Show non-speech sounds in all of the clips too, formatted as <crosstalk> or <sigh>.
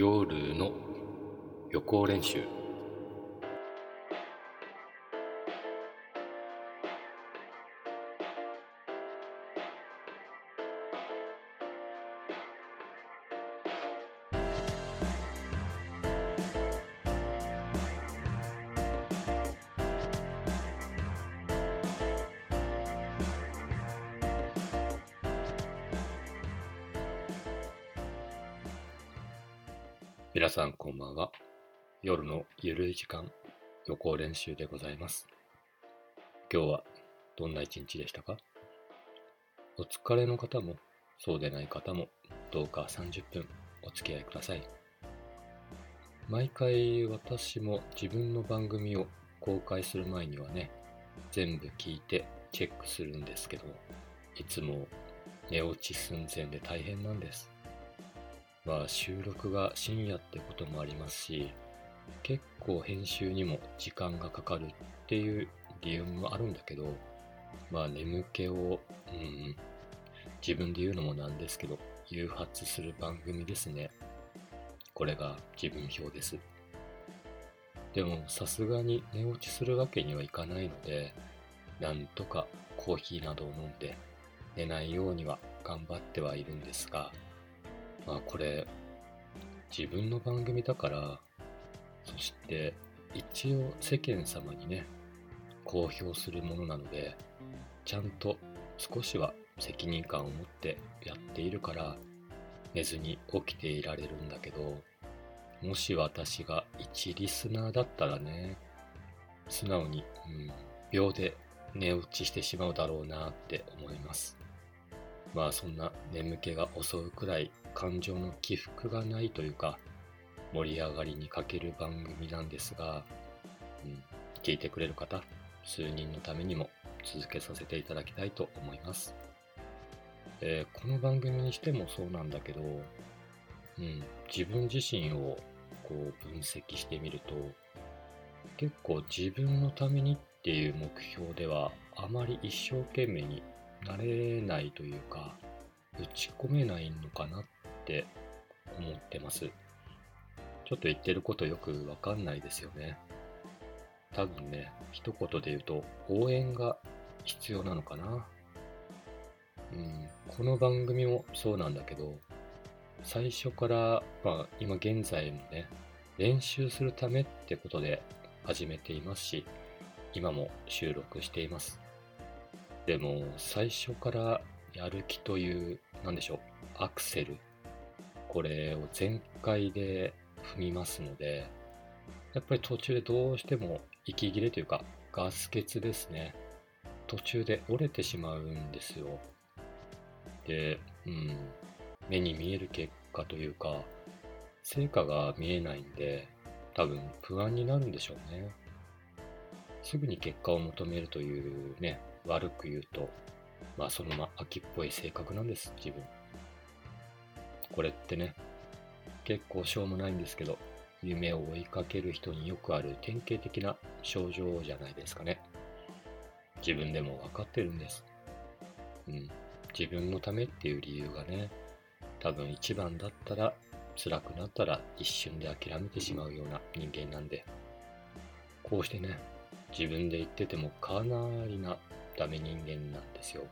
夜の予行練習。1時間予行練習でございます。今日はどんな一日でしたか？お疲れの方もそうでない方もどうか30分お付き合いください。毎回私も自分の番組を公開する前にはね、全部聞いてチェックするんですけど、いつも寝落ち寸前で大変なんです。まあ収録が深夜ってこともありますし、結構編集にも時間がかかるっていう理由もあるんだけどまあ眠気を、うん、自分で言うのもなんですけど誘発する番組ですね。これが自分表です。でもさすがに寝落ちするわけにはいかないのでなんとかコーヒーなどを飲んで寝ないようには頑張ってはいるんですがまあこれ、自分の番組だから、そして一応世間様にね、公表するものなので、ちゃんと少しは責任感を持ってやっているから、寝ずに起きていられるんだけど、もし私が一リスナーだったらね、素直に、うん、秒で寝落ちしてしまうだろうなって思います。まあそんな眠気が襲うくらい感情の起伏がないというか盛り上がりに欠ける番組なんですが、うん、聞いてくれる方数人のためにも続けさせていただきたいと思います、えー、この番組にしてもそうなんだけど、うん、自分自身をこう分析してみると結構自分のためにっていう目標ではあまり一生懸命になれないというか打ち込めないのかなって思ってます。ちょっと言ってることよくわかんないですよね。多分ね、一言で言うと応援が必要なのかな。うん、この番組もそうなんだけど、最初から、まあ今現在もね、練習するためってことで始めていますし、今も収録しています。でも最初からやる気という、なんでしょう、アクセル。これを全開で踏みますので、やっぱり途中でどうしても息切れというか、ガス欠ですね。途中で折れてしまうんですよ。で、うん、目に見える結果というか、成果が見えないんで、多分不安になるんでしょうね。すぐに結果を求めるというね、悪く言うと、まあそのまま秋っぽい性格なんです、自分。これってね、結構しょうもないんですけど、夢を追いかける人によくある典型的な症状じゃないですかね。自分でも分かってるんです。うん。自分のためっていう理由がね、多分一番だったら、辛くなったら一瞬で諦めてしまうような人間なんで、こうしてね、自分で言っててもかなりなダメ人間なんですよ。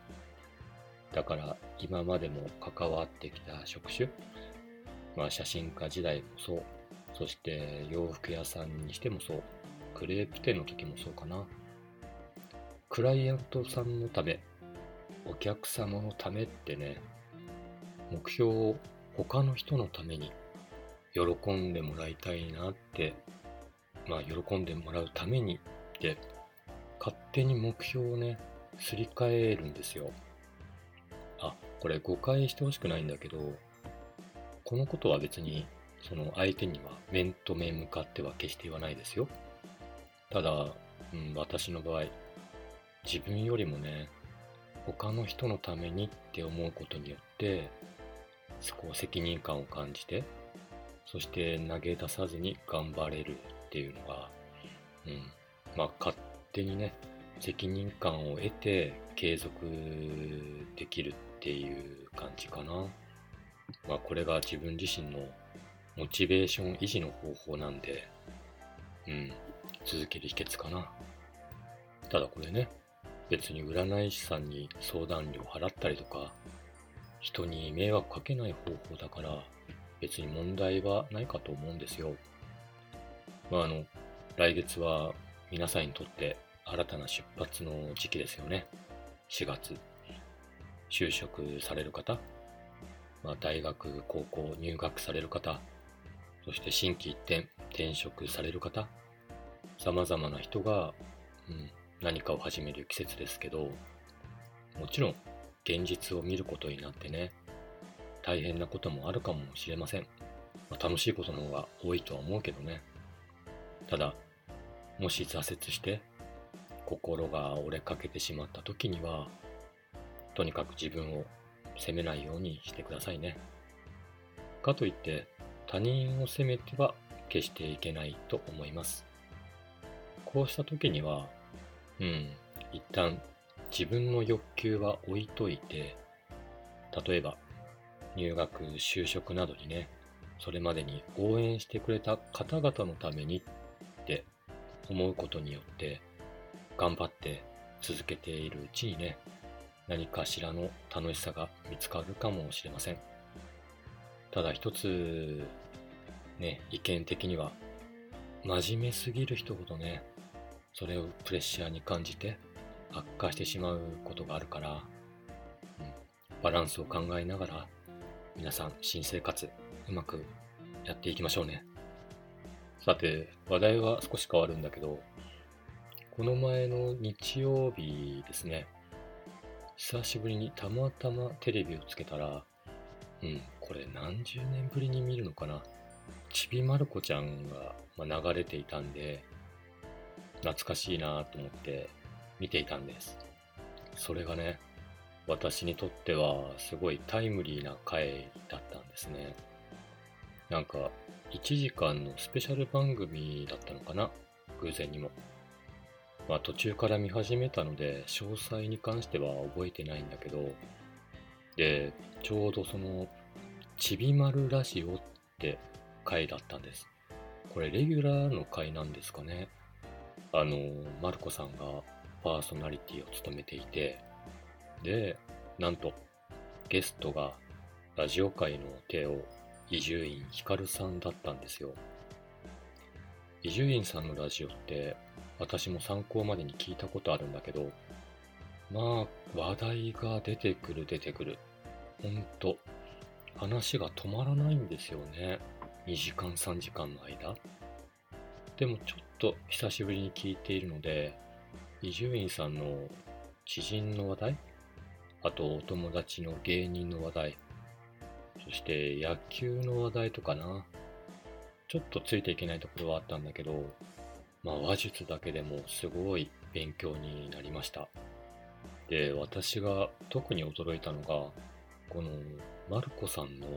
だから今までも関わってきた職種、まあ写真家時代もそう、そして洋服屋さんにしてもそう、クレープ店の時もそうかな。クライアントさんのため、お客様のためってね、目標を他の人のために喜んでもらいたいなって、まあ喜んでもらうためにって勝手に目標をね、すり替えるんですよ。あ、これ誤解してほしくないんだけど、このことは別にその相手には面と面向かっては決して言わないですよ。ただ、うん、私の場合、自分よりもね、他の人のためにって思うことによって、こう責任感を感じて、そして投げ出さずに頑張れるっていうのが、うん、まあ勝手にね、責任感を得て継続できるっていう感じかな。まあこれが自分自身のモチベーション維持の方法なんで、うん、続ける秘訣かな。ただこれね、別に占い師さんに相談料払ったりとか、人に迷惑かけない方法だから、別に問題はないかと思うんですよ。まあ、あの、来月は皆さんにとって新たな出発の時期ですよね。4月。就職される方、まあ、大学、高校入学される方、そして新規一転、転職される方、様々な人が、うん、何かを始める季節ですけど、もちろん現実を見ることになってね、大変なこともあるかもしれません。まあ、楽しいことの方が多いとは思うけどね。ただ、もし挫折して心が折れかけてしまった時には、とにかく自分を責めないようにしてくださいね。かといって他人を責めては決していけないと思います。こうした時には、うん、一旦自分の欲求は置いといて、例えば入学、就職などにね、それまでに応援してくれた方々のためにって思うことによって、頑張って続けているうちにね、何かしらの楽しさが見つかるかもしれません。ただ一つ、ね、意見的には、真面目すぎる人ほどね、それをプレッシャーに感じて悪化してしまうことがあるから、うん、バランスを考えながら、皆さん新生活うまくやっていきましょうね。さて、話題は少し変わるんだけど、この前の日曜日ですね、久しぶりにたまたまテレビをつけたら、うん、これ何十年ぶりに見るのかな。ちびまる子ちゃんが、ま流れていたんで、懐かしいなと思って見ていたんです。それがね、私にとってはすごいタイムリーな回だったんですね。なんか、1時間のスペシャル番組だったのかな？偶然にも。まあ途中から見始めたので、詳細に関しては覚えてないんだけど、で、ちょうどその、ちびまるラジオって回だったんです。これレギュラーの回なんですかね。あの、マルコさんがパーソナリティを務めていて、で、なんと、ゲストがラジオ界の手を伊集院光さんだったんですよ。伊集院さんのラジオって私も参考までに聞いたことあるんだけど、まあ、話題が出てくる出てくる。ほんと、話が止まらないんですよね。2時間3時間の間。でもちょっと久しぶりに聞いているので、伊集院さんの知人の話題、あとお友達の芸人の話題、そして野球の話題とかな。ちょっとついていけないところはあったんだけど、まあ、話術だけでもすごい勉強になりました。で、私が特に驚いたのが、このマルコさんの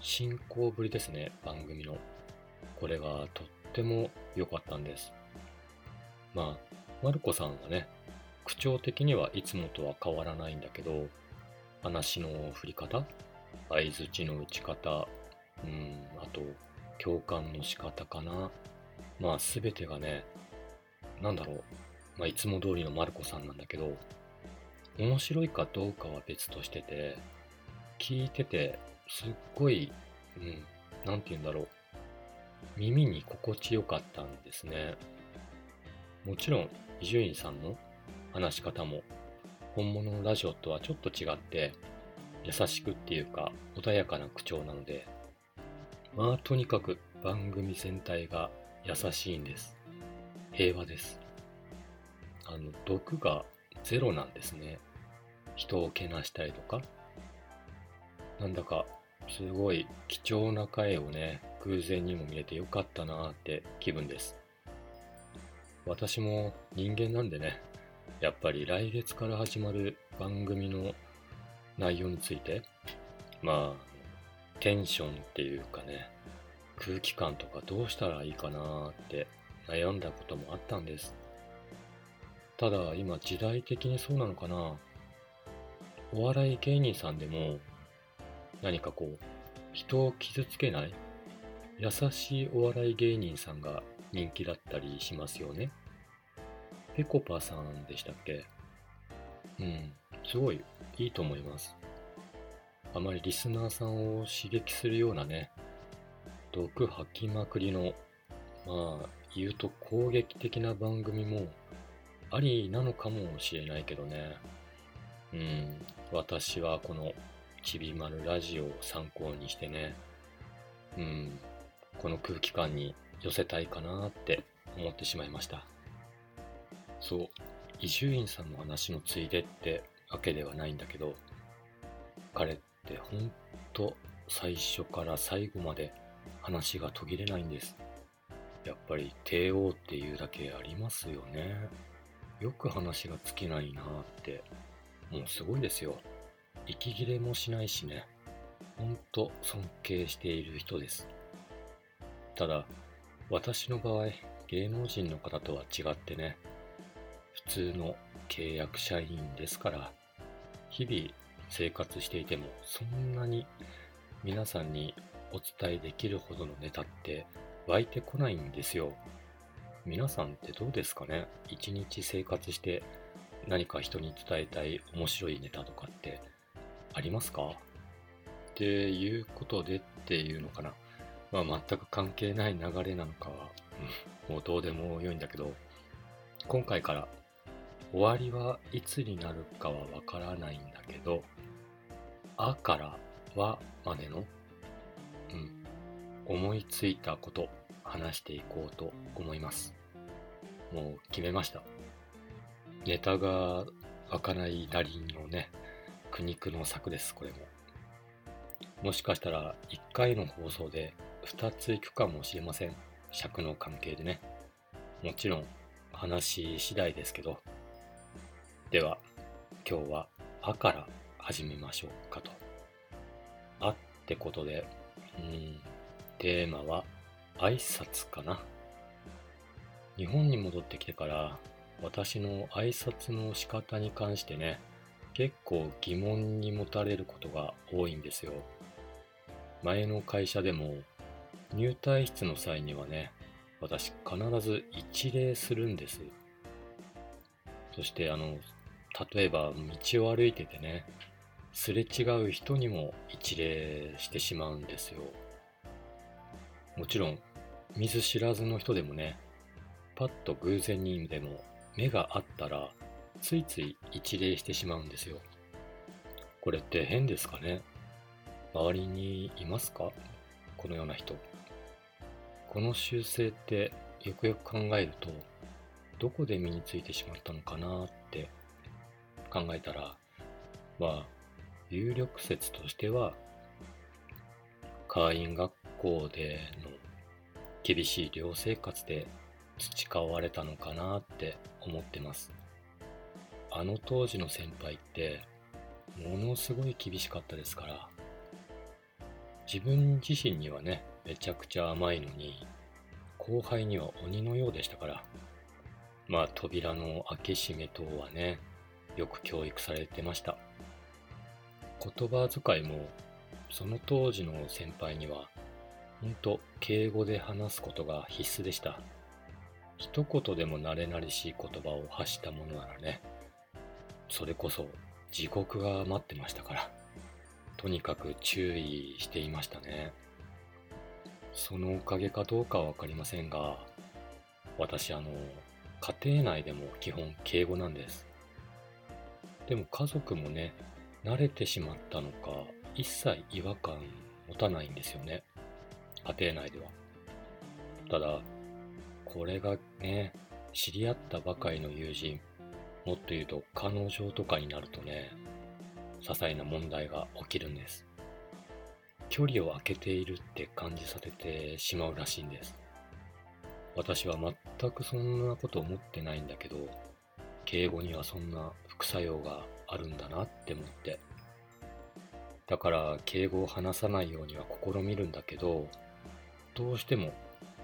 進行ぶりですね、番組の。これがとっても良かったんです。まあ、マルコさんはね、口調的にはいつもとは変わらないんだけど、話の振り方、相づちの打ち方、うん、あと、共感の仕方かな。まあ全てがね、なんだろう、まあいつも通りのマルコさんなんだけど、面白いかどうかは別としてて、聞いてて、すっごい、うん、なんて言うんだろう、耳に心地よかったんですね。もちろん、伊集院さんの話し方も、本物のラジオとはちょっと違って、優しくっていうか、穏やかな口調なので、まあとにかく番組全体が優しいんです。平和です。あの、毒がゼロなんですね。人をけなしたりとか。なんだか、すごい貴重な回をね、偶然にも見れてよかったなーって気分です。私も人間なんでね、やっぱり来月から始まる番組の内容について、まあ、テンションっていうかね、空気感とかどうしたらいいかなって悩んだこともあったんです。ただ今時代的にそうなのかなお笑い芸人さんでも何かこう人を傷つけない優しいお笑い芸人さんが人気だったりしますよね。ぺこぱさんでしたっけ？うん、すごいいいと思います。あまりリスナーさんを刺激するようなね、毒吐きまくりの、まあ、言うと攻撃的な番組もありなのかもしれないけどね。うん、私はこのちびまるラジオを参考にしてね、うん、この空気感に寄せたいかなって思ってしまいました。そう、伊集院さんの話のついでってわけではないんだけど、彼ってほんと最初から最後まで話が途切れないんです。やっぱり帝王っていうだけありますよね。よく話が尽きないなって、もうすごいですよ。息切れもしないしね。ほんと尊敬している人です。ただ、私の場合、芸能人の方とは違ってね、普通の契約社員ですから、日々生活していてもそんなに皆さんにお伝えできるほどのネタって湧いてこないんですよ。皆さんってどうですかね？一日生活して何か人に伝えたい面白いネタとかってありますか？っていうことでっていうのかな。まあ全く関係ない流れなのかは、もうどうでもよいんだけど、今回から終わりはいつになるかはわからないんだけど、あからはまでの、うん、思いついたこと話していこうと思います。もう決めました。ネタが湧かないなりのね、苦肉の策です、これも。もしかしたら1回の放送で2つ行くかもしれません。尺の関係でね。もちろん話次第ですけど。では、今日は「あ」から始めましょうかと。あってことで、うん、テーマは挨拶かな。日本に戻ってきてから私の挨拶の仕方に関してね、結構疑問に持たれることが多いんですよ。前の会社でも入退室の際にはね、私必ず一礼するんです。そしてあの、例えば道を歩いててね、すれ違う人にも一礼してしまうんですよ。もちろん、見ず知らずの人でもね、パッと偶然にでも目があったら、ついつい一礼してしまうんですよ。これって変ですかね？周りにいますか？このような人。この習性ってよくよく考えると、どこで身についてしまったのかなって考えたら、まあ、有力説としては、会員学校での厳しい寮生活で培われたのかなって思ってます。あの当時の先輩ってものすごい厳しかったですから自分自身にはねめちゃくちゃ甘いのに後輩には鬼のようでしたからまあ扉の開け閉め等はねよく教育されてました。言葉遣いもその当時の先輩にはほんと敬語で話すことが必須でした。一言でも慣れ慣れしい言葉を発したものならね、それこそ地獄が待ってましたから、とにかく注意していましたね。そのおかげかどうかはわかりませんが、私あの、家庭内でも基本敬語なんです。でも家族もね、慣れてしまったのか、一切違和感持たないんですよね。家庭内では。ただ、これがね、知り合ったばかりの友人、もっと言うと彼女とかになるとね、些細な問題が起きるんです。距離を空けているって感じさせてしまうらしいんです。私は全くそんなこと思ってないんだけど、敬語にはそんな副作用があるんだなって思って。だから敬語を話さないようには試みるんだけど、どうしても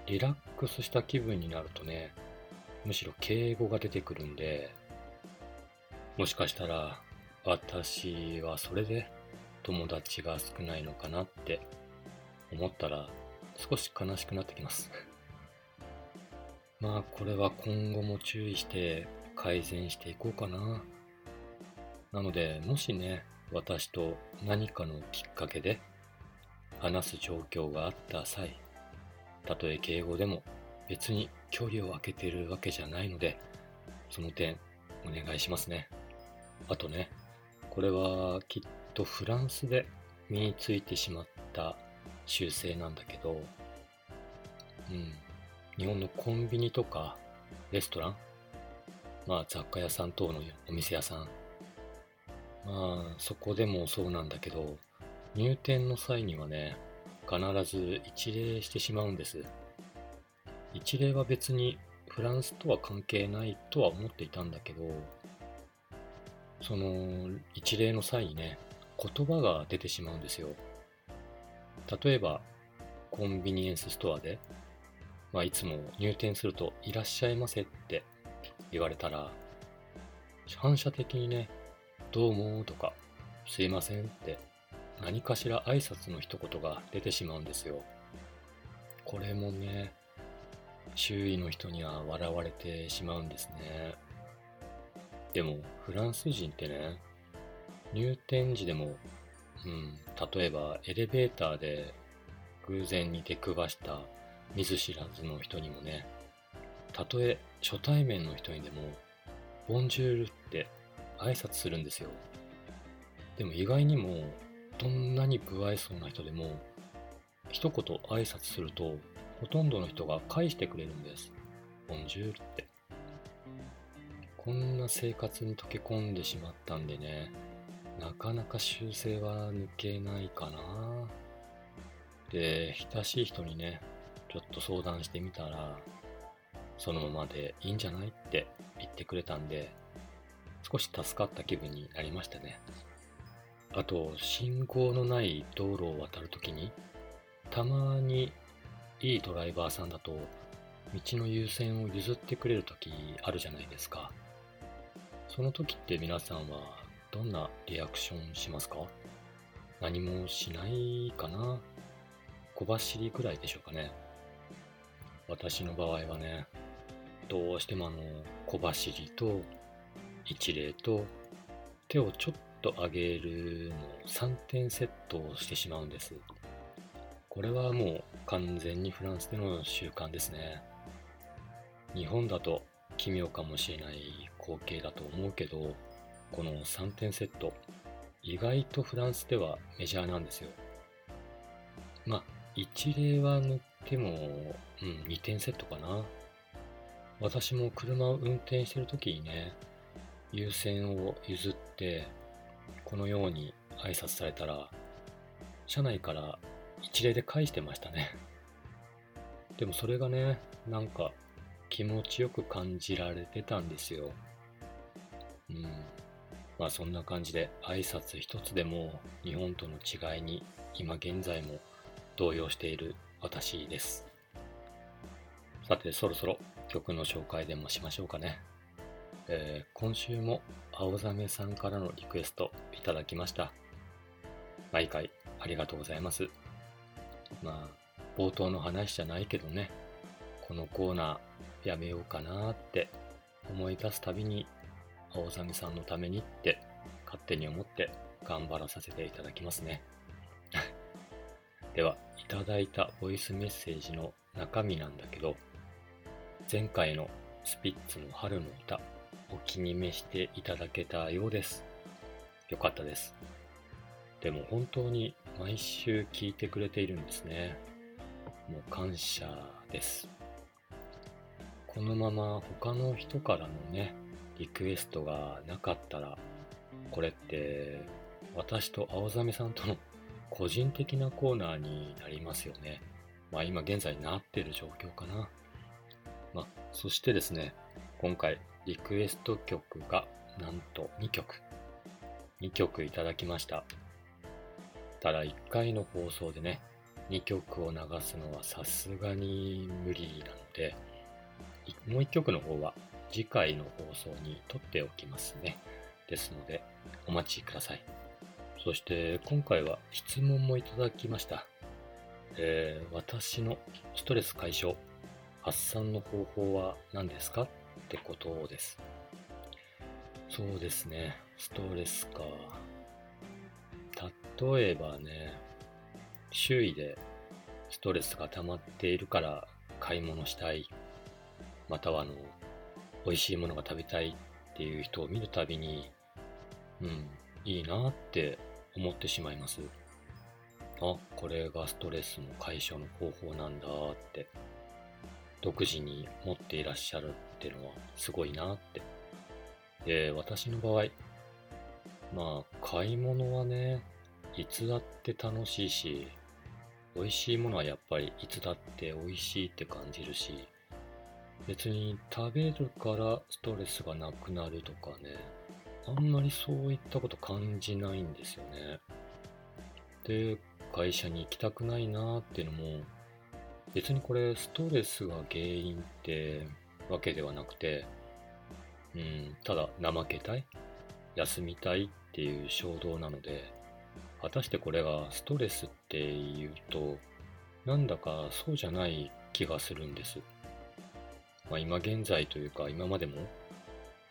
リラックスした気分になるとね、むしろ敬語が出てくるんで、もしかしたら私はそれで友達が少ないのかなって思ったら少し悲しくなってきます <laughs> まあこれは今後も注意して改善していこうかななのでもしね私と何かのきっかけで話す状況があった際たとえ敬語でも別に距離を空けてるわけじゃないのでその点お願いしますね。あとねこれはきっとフランスで身についてしまった習性なんだけどうん日本のコンビニとかレストラン、まあ雑貨屋さん等のお店屋さん、まあそこでもそうなんだけど、入店の際にはね、必ず一礼してしまうんです。一礼は別にフランスとは関係ないとは思っていたんだけど、その一礼の際にね、言葉が出てしまうんですよ。例えば、コンビニエンスストアでまあ、いつも入店するといらっしゃいませって言われたら、反射的にね、どうもとか、すいませんって何かしら挨拶の一言が出てしまうんですよ。これもね、周囲の人には笑われてしまうんですね。でも、フランス人ってね、入店時でも、うん、例えばエレベーターで偶然に出くわした見ず知らずの人にもね、たとえ初対面の人にでも、ボンジュールって挨拶するんですよ。でも意外にも、どんなに不愛想な人でも、一言挨拶すると、ほとんどの人が返してくれるんです。ボンジュールって。こんな生活に溶け込んでしまったんでね、なかなか修正は抜けないかな。で、親しい人にね、ちょっと相談してみたら、そのままでいいんじゃないって言ってくれたんで、少し助かった気分になりましたね。あと、信号のない道路を渡るときに、たまにいいドライバーさんだと、道の優先を譲ってくれるときあるじゃないですか。その時って皆さんはどんなリアクションしますか？何もしないかな？小走りくらいでしょうかね。私の場合はね、どうしてもあの、小走りと一礼と手をちょっと上げるの3点セットをしてしまうんです。これはもう完全にフランスでの習慣ですね。日本だと奇妙かもしれない光景だと思うけど、この3点セット、意外とフランスではメジャーなんですよ。まあ、一例は抜でも、うん、2点セットかな。私も車を運転してる時にね、優先を譲って、このように挨拶されたら、車内から一例で返してましたね。<laughs> でもそれがね、なんか気持ちよく感じられてたんですよ。うん。まあそんな感じで挨拶一つでも日本との違いに今現在も動揺している私です。さて、そろそろ曲の紹介でもしましょうかね。えー、今週も青ざめさんからのリクエストいただきました。毎回ありがとうございます。まあ、冒頭の話じゃないけどね、このコーナーやめようかなって思い出すたびに、青ざめさんのためにって勝手に思って頑張らさせていただきますね。<laughs> では、いただいたボイスメッセージの中身なんだけど、前回のスピッツの春の歌、お気に召していただけたようです。よかったです。でも本当に毎週聞いてくれているんですね。もう感謝です。このまま他の人からのね、リクエストがなかったら、これって私と青ざめさんとの個人的なコーナーになりますよね。まあ今現在なってる状況かな。まあそしてですね、今回リクエスト曲がなんと2曲。2曲いただきました。ただ1回の放送でね、2曲を流すのはさすがに無理なので、もう1曲の方は次回の放送に撮っておきますね。ですので、お待ちください。そして今回は質問もいただきました。えー、私のストレス解消、発散の方法は何ですか？ってことです。そうですね、ストレスか。例えばね、周囲でストレスが溜まっているから買い物したい、またはあの、美味しいものが食べたいっていう人を見るたびに、うん、いいなって思ってしまいます。あ、これがストレスの解消の方法なんだって、独自に持っていらっしゃるっていうのはすごいなって。で、私の場合、まあ、買い物はね、いつだって楽しいし、美味しいものはやっぱりいつだって美味しいって感じるし、別に食べるからストレスがなくなるとかね、あんまりそういったこと感じないんですよね。で、会社に行きたくないなっていうのも、別にこれストレスが原因ってわけではなくて、うん、ただ怠けたい、休みたいっていう衝動なので、果たしてこれがストレスっていうと、なんだかそうじゃない気がするんです。まあ、今現在というか今までも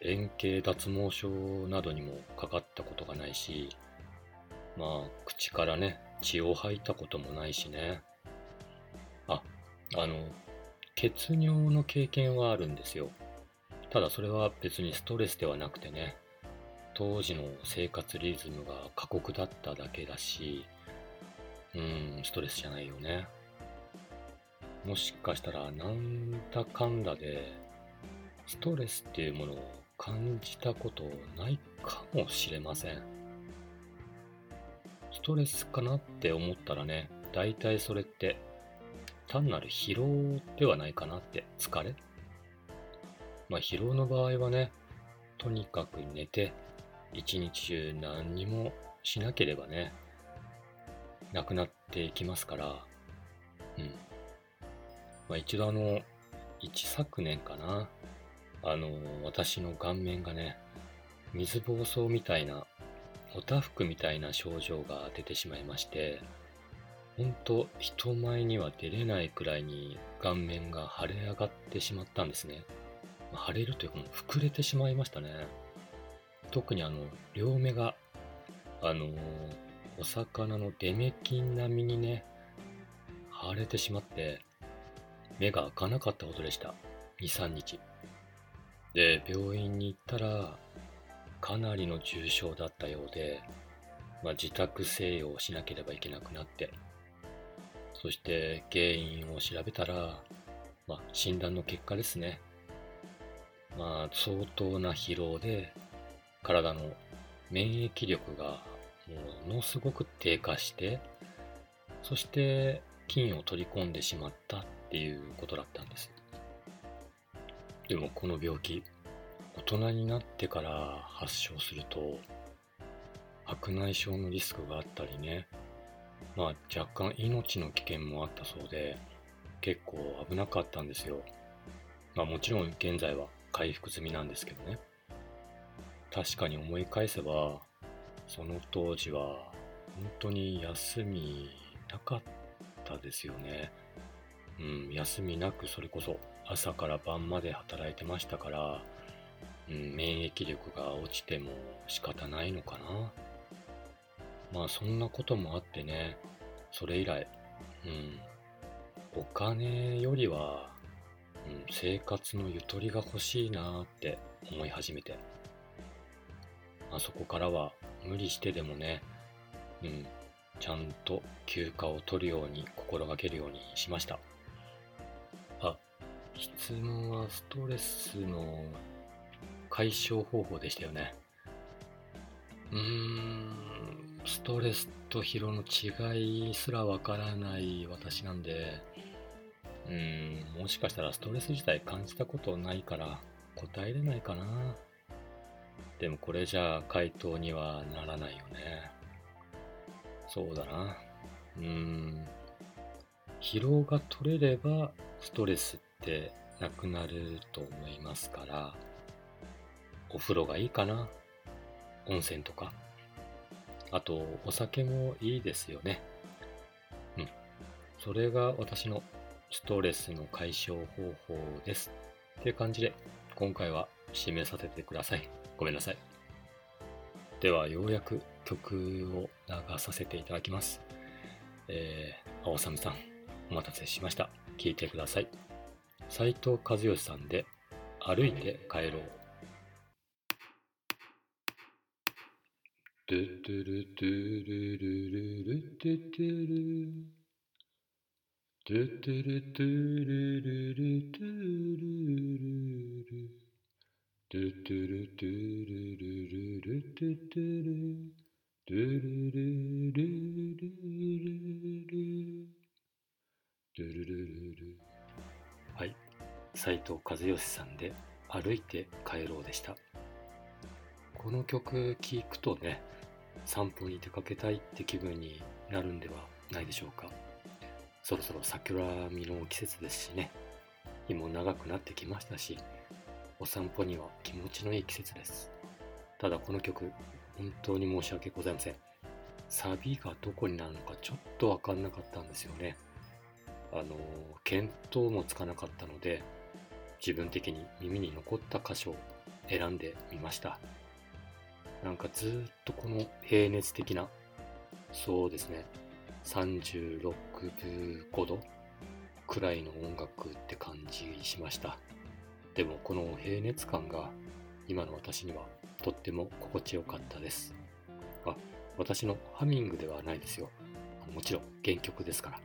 円形脱毛症などにもかかったことがないし、まあ口からね、血を吐いたこともないしね。あ、あの、血尿の経験はあるんですよ。ただそれは別にストレスではなくてね、当時の生活リズムが過酷だっただけだし、うん、ストレスじゃないよね。もしかしたらなんだかんだでストレスっていうものを感じたことないかもしれません。ストレスかなって思ったらね、大体それって単なる疲労ではないかなって疲れ？まあ疲労の場合はね、とにかく寝て一日中何にもしなければね、なくなっていきますから、うん。まあ、一度あの、一昨年かな、あの、私の顔面がね、水疱瘡みたいな、おたふくみたいな症状が出てしまいまして、ほんと人前には出れないくらいに顔面が腫れ上がってしまったんですね。腫れるというかもう膨れてしまいましたね。特にあの、両目が、あのー、お魚のデメキン並みにね、腫れてしまって、目が開かなかったことでした。2、3日。で、病院に行ったら、かなりの重症だったようで、まあ、自宅静養しなければいけなくなって、そして原因を調べたら、まあ、診断の結果ですね。まあ、相当な疲労で、体の免疫力がものすごく低下して、そして菌を取り込んでしまったっていうことだったんです。でもこの病気、大人になってから発症すると、白内障のリスクがあったりね、まあ若干命の危険もあったそうで、結構危なかったんですよ。まあもちろん現在は回復済みなんですけどね。確かに思い返せば、その当時は本当に休みなかったですよね。うん、休みなくそれこそ朝から晩まで働いてましたから、うん、免疫力が落ちても仕方ないのかな。まあそんなこともあってね、それ以来、うん、お金よりは、うん、生活のゆとりが欲しいなって思い始めて。あ、そこからは無理してでもね、うん、ちゃんと休暇を取るように心がけるようにしました。あ、質問はストレスの解消方法でしたよね。うーん、ストレスと疲労の違いすらわからない私なんで、うん、もしかしたらストレス自体感じたことないから答えれないかな。でもこれじゃあ回答にはならないよね。そうだな。うん。疲労が取れればストレスってなくなると思いますから、お風呂がいいかな。温泉とか。あと、お酒もいいですよね。うん。それが私のストレスの解消方法です。っていう感じで今回は締めさせてください。ごめんなさい。ではようやく曲を流させていただきます。えー、青サムさんお待たせしました。聴いてください。斉藤和義さんで歩いて帰ろう。ドゥドゥルドゥルルルルドゥドゥルドゥドゥルドゥルルルドゥルルドゥドゥルドゥルルルルドゥドゥルドゥルルルルルドゥルルルルはい。斉藤和義さんで「歩いて帰ろう」でした。この曲聴くとね散歩に出かけたいって気分になるんではないでしょうか。そろそろ桜見の季節ですしね。日も長くなってきましたしお散歩には気持ちのいい季節です。ただこの曲本当に申し訳ございません。サビがどこになるのかちょっとわかんなかったんですよね。あの見当もつかなかったので自分的に耳に残った箇所を選んでみました。なんかずっとこの平熱的なそうですね36度5度くらいの音楽って感じしました。でもこの平熱感が今の私にはとっても心地よかったです。あ私のハミングではないですよ。もちろん原曲ですから。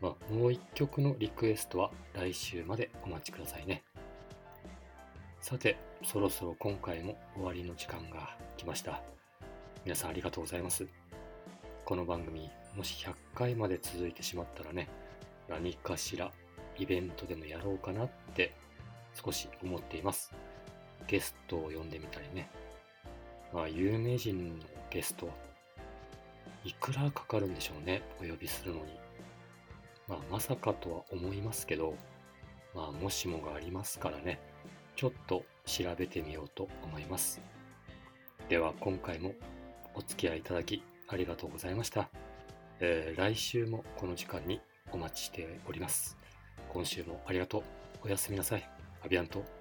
まあ、もう一曲のリクエストは来週までお待ちくださいね。さて、そろそろ今回も終わりの時間が来ました。皆さんありがとうございます。この番組、もし100回まで続いてしまったらね、何かしらイベントでもやろうかなって少し思っています。ゲストを呼んでみたりね。まあ、有名人のゲスト、いくらかかるんでしょうね、お呼びするのに。まあ、まさかとは思いますけど、まあ、もしもがありますからね、ちょっと調べてみようと思います。では、今回もお付き合いいただきありがとうございました。えー、来週もこの時間にお待ちしております。今週もありがとう。おやすみなさい。アビアント。